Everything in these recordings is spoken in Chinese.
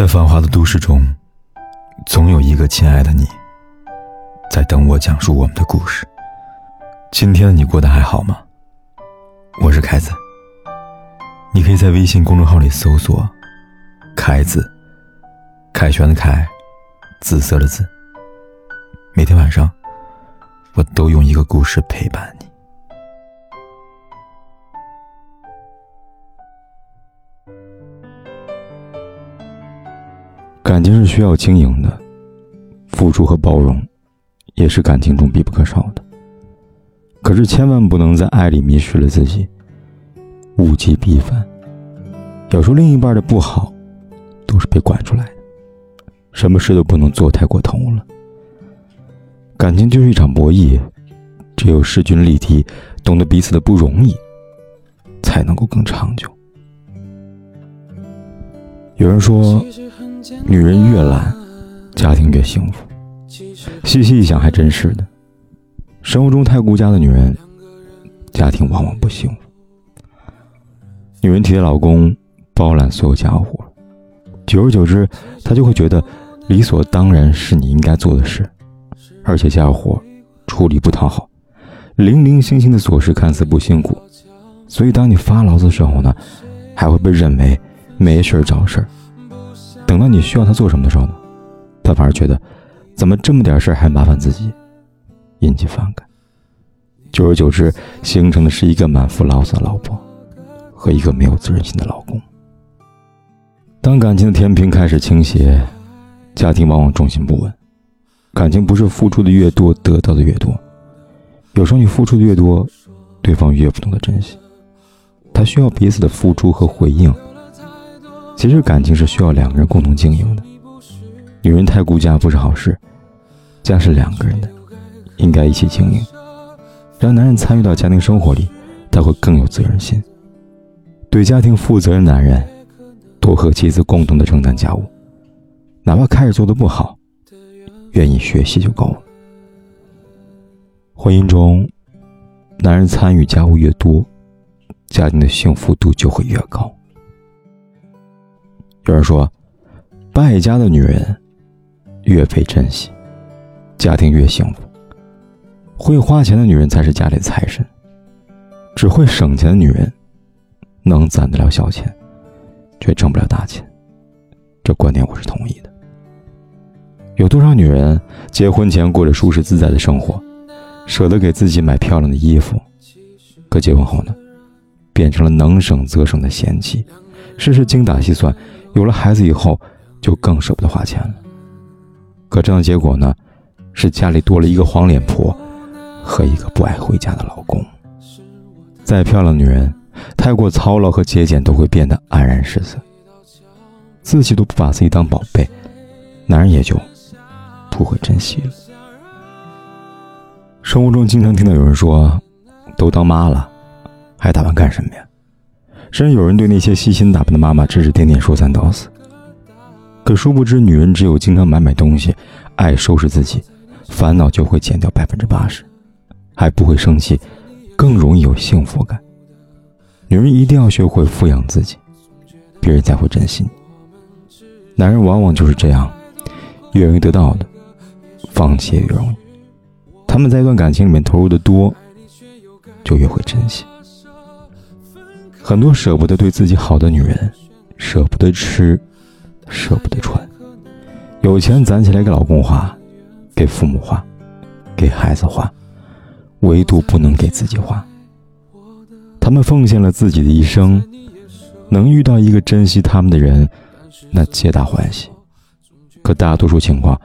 在繁华的都市中，总有一个亲爱的你，在等我讲述我们的故事。今天的你过得还好吗？我是凯子，你可以在微信公众号里搜索“凯子”，凯旋的凯，紫色的紫。每天晚上，我都用一个故事陪伴你。感情是需要经营的，付出和包容，也是感情中必不可少的。可是千万不能在爱里迷失了自己，物极必反。有时候另一半的不好，都是被惯出来的。什么事都不能做太过头了。感情就是一场博弈，只有势均力敌，懂得彼此的不容易，才能够更长久。有人说。女人越懒，家庭越幸福。细细一想，还真是的。生活中太顾家的女人，家庭往往不幸福。女人体贴老公，包揽所有家务，久而久之，她就会觉得理所当然是你应该做的事。而且家务活处理不讨好，零零星星的琐事看似不辛苦，所以当你发牢骚的时候呢，还会被认为没事找事儿。等到你需要他做什么的时候呢，他反而觉得，怎么这么点事儿还麻烦自己，引起反感。久而久之，形成的是一个满腹牢骚的老婆，和一个没有责任心的老公。当感情的天平开始倾斜，家庭往往重心不稳。感情不是付出的越多得到的越多，有时候你付出的越多，对方越不懂得珍惜。他需要彼此的付出和回应。其实感情是需要两个人共同经营的，女人太顾家不是好事，家是两个人的，应该一起经营。让男人参与到家庭生活里，他会更有责任心。对家庭负责任的男人，多和妻子共同的承担家务，哪怕开始做的不好，愿意学习就够了。婚姻中，男人参与家务越多，家庭的幸福度就会越高。有人说，败家的女人越被珍惜，家庭越幸福。会花钱的女人才是家里的财神。只会省钱的女人，能攒得了小钱，却挣不了大钱。这观点我是同意的。有多少女人结婚前过着舒适自在的生活，舍得给自己买漂亮的衣服，可结婚后呢，变成了能省则省的贤妻，事事精打细算。有了孩子以后，就更舍不得花钱了。可这样的结果呢，是家里多了一个黄脸婆和一个不爱回家的老公。再漂亮的女人，太过操劳和节俭，都会变得黯然失色。自己都不把自己当宝贝，男人也就不会珍惜了。生活中经常听到有人说：“都当妈了，还打扮干什么呀？”甚至有人对那些细心打扮的妈妈指指点点、说三道四。可殊不知，女人只有经常买买东西，爱收拾自己，烦恼就会减掉百分之八十，还不会生气，更容易有幸福感。女人一定要学会富养自己，别人才会珍惜。男人往往就是这样，越容易得到的，放弃越容易。他们在一段感情里面投入的多，就越会珍惜。很多舍不得对自己好的女人，舍不得吃，舍不得穿，有钱攒起来给老公花，给父母花，给孩子花，唯独不能给自己花。他们奉献了自己的一生，能遇到一个珍惜他们的人，那皆大欢喜。可大多数情况，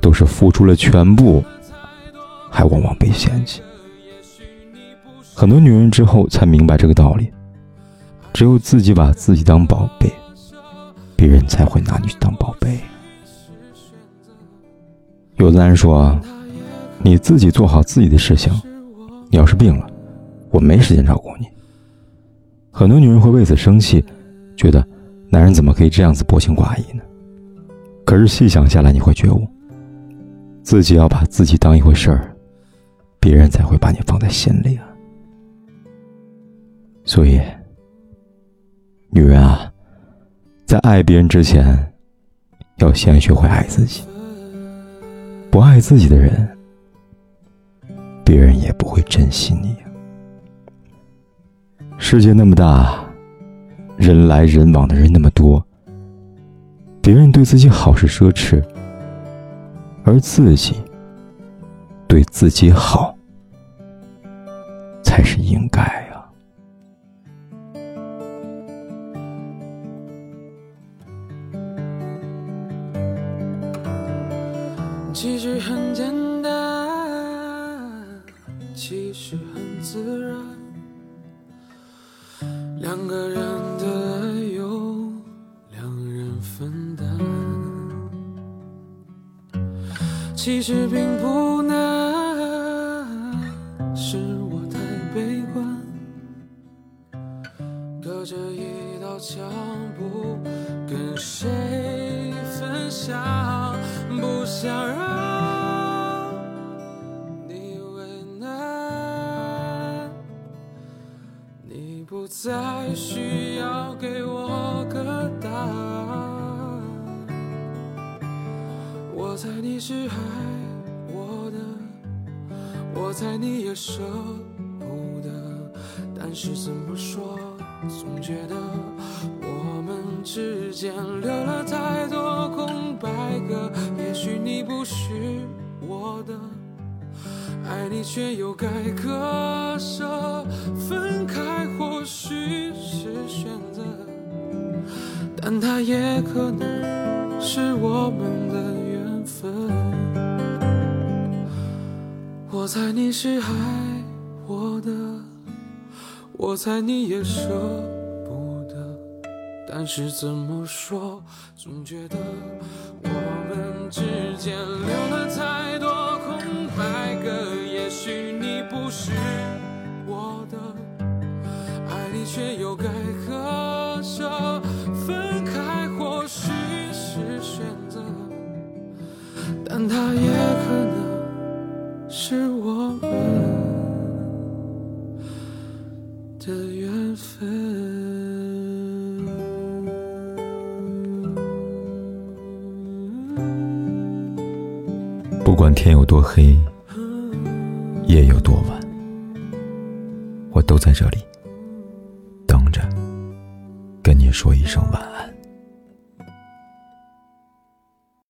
都是付出了全部，还往往被嫌弃。很多女人之后才明白这个道理。只有自己把自己当宝贝，别人才会拿你当宝贝。有的人说：“你自己做好自己的事情，你要是病了，我没时间照顾你。”很多女人会为此生气，觉得男人怎么可以这样子薄情寡义呢？可是细想下来，你会觉悟，自己要把自己当一回事儿，别人才会把你放在心里啊。所以。女人啊，在爱别人之前，要先学会爱自己。不爱自己的人，别人也不会珍惜你。世界那么大，人来人往的人那么多，别人对自己好是奢侈，而自己对自己好才是应该很简单，其实很自然。两个人的爱由两人分担，其实并不难，是我太悲观，隔着一道墙不跟谁分享，不想不再需要给我个答案。我猜你是爱我的，我猜你也舍不得，但是怎么说，总觉得我们之间留了太多空白格。也许你不是我的，爱你却又该割舍，分开或许是选择，但它也可能是我们的缘分。我猜你是爱我的，我猜你也舍不得，但是怎么说，总觉得我们之间留是我的，爱你却又该割舍，分开或许是选择，但它也可能。是我们的缘分。不管天有多黑，夜有多晚，我都在这里等着，跟你说一声晚安。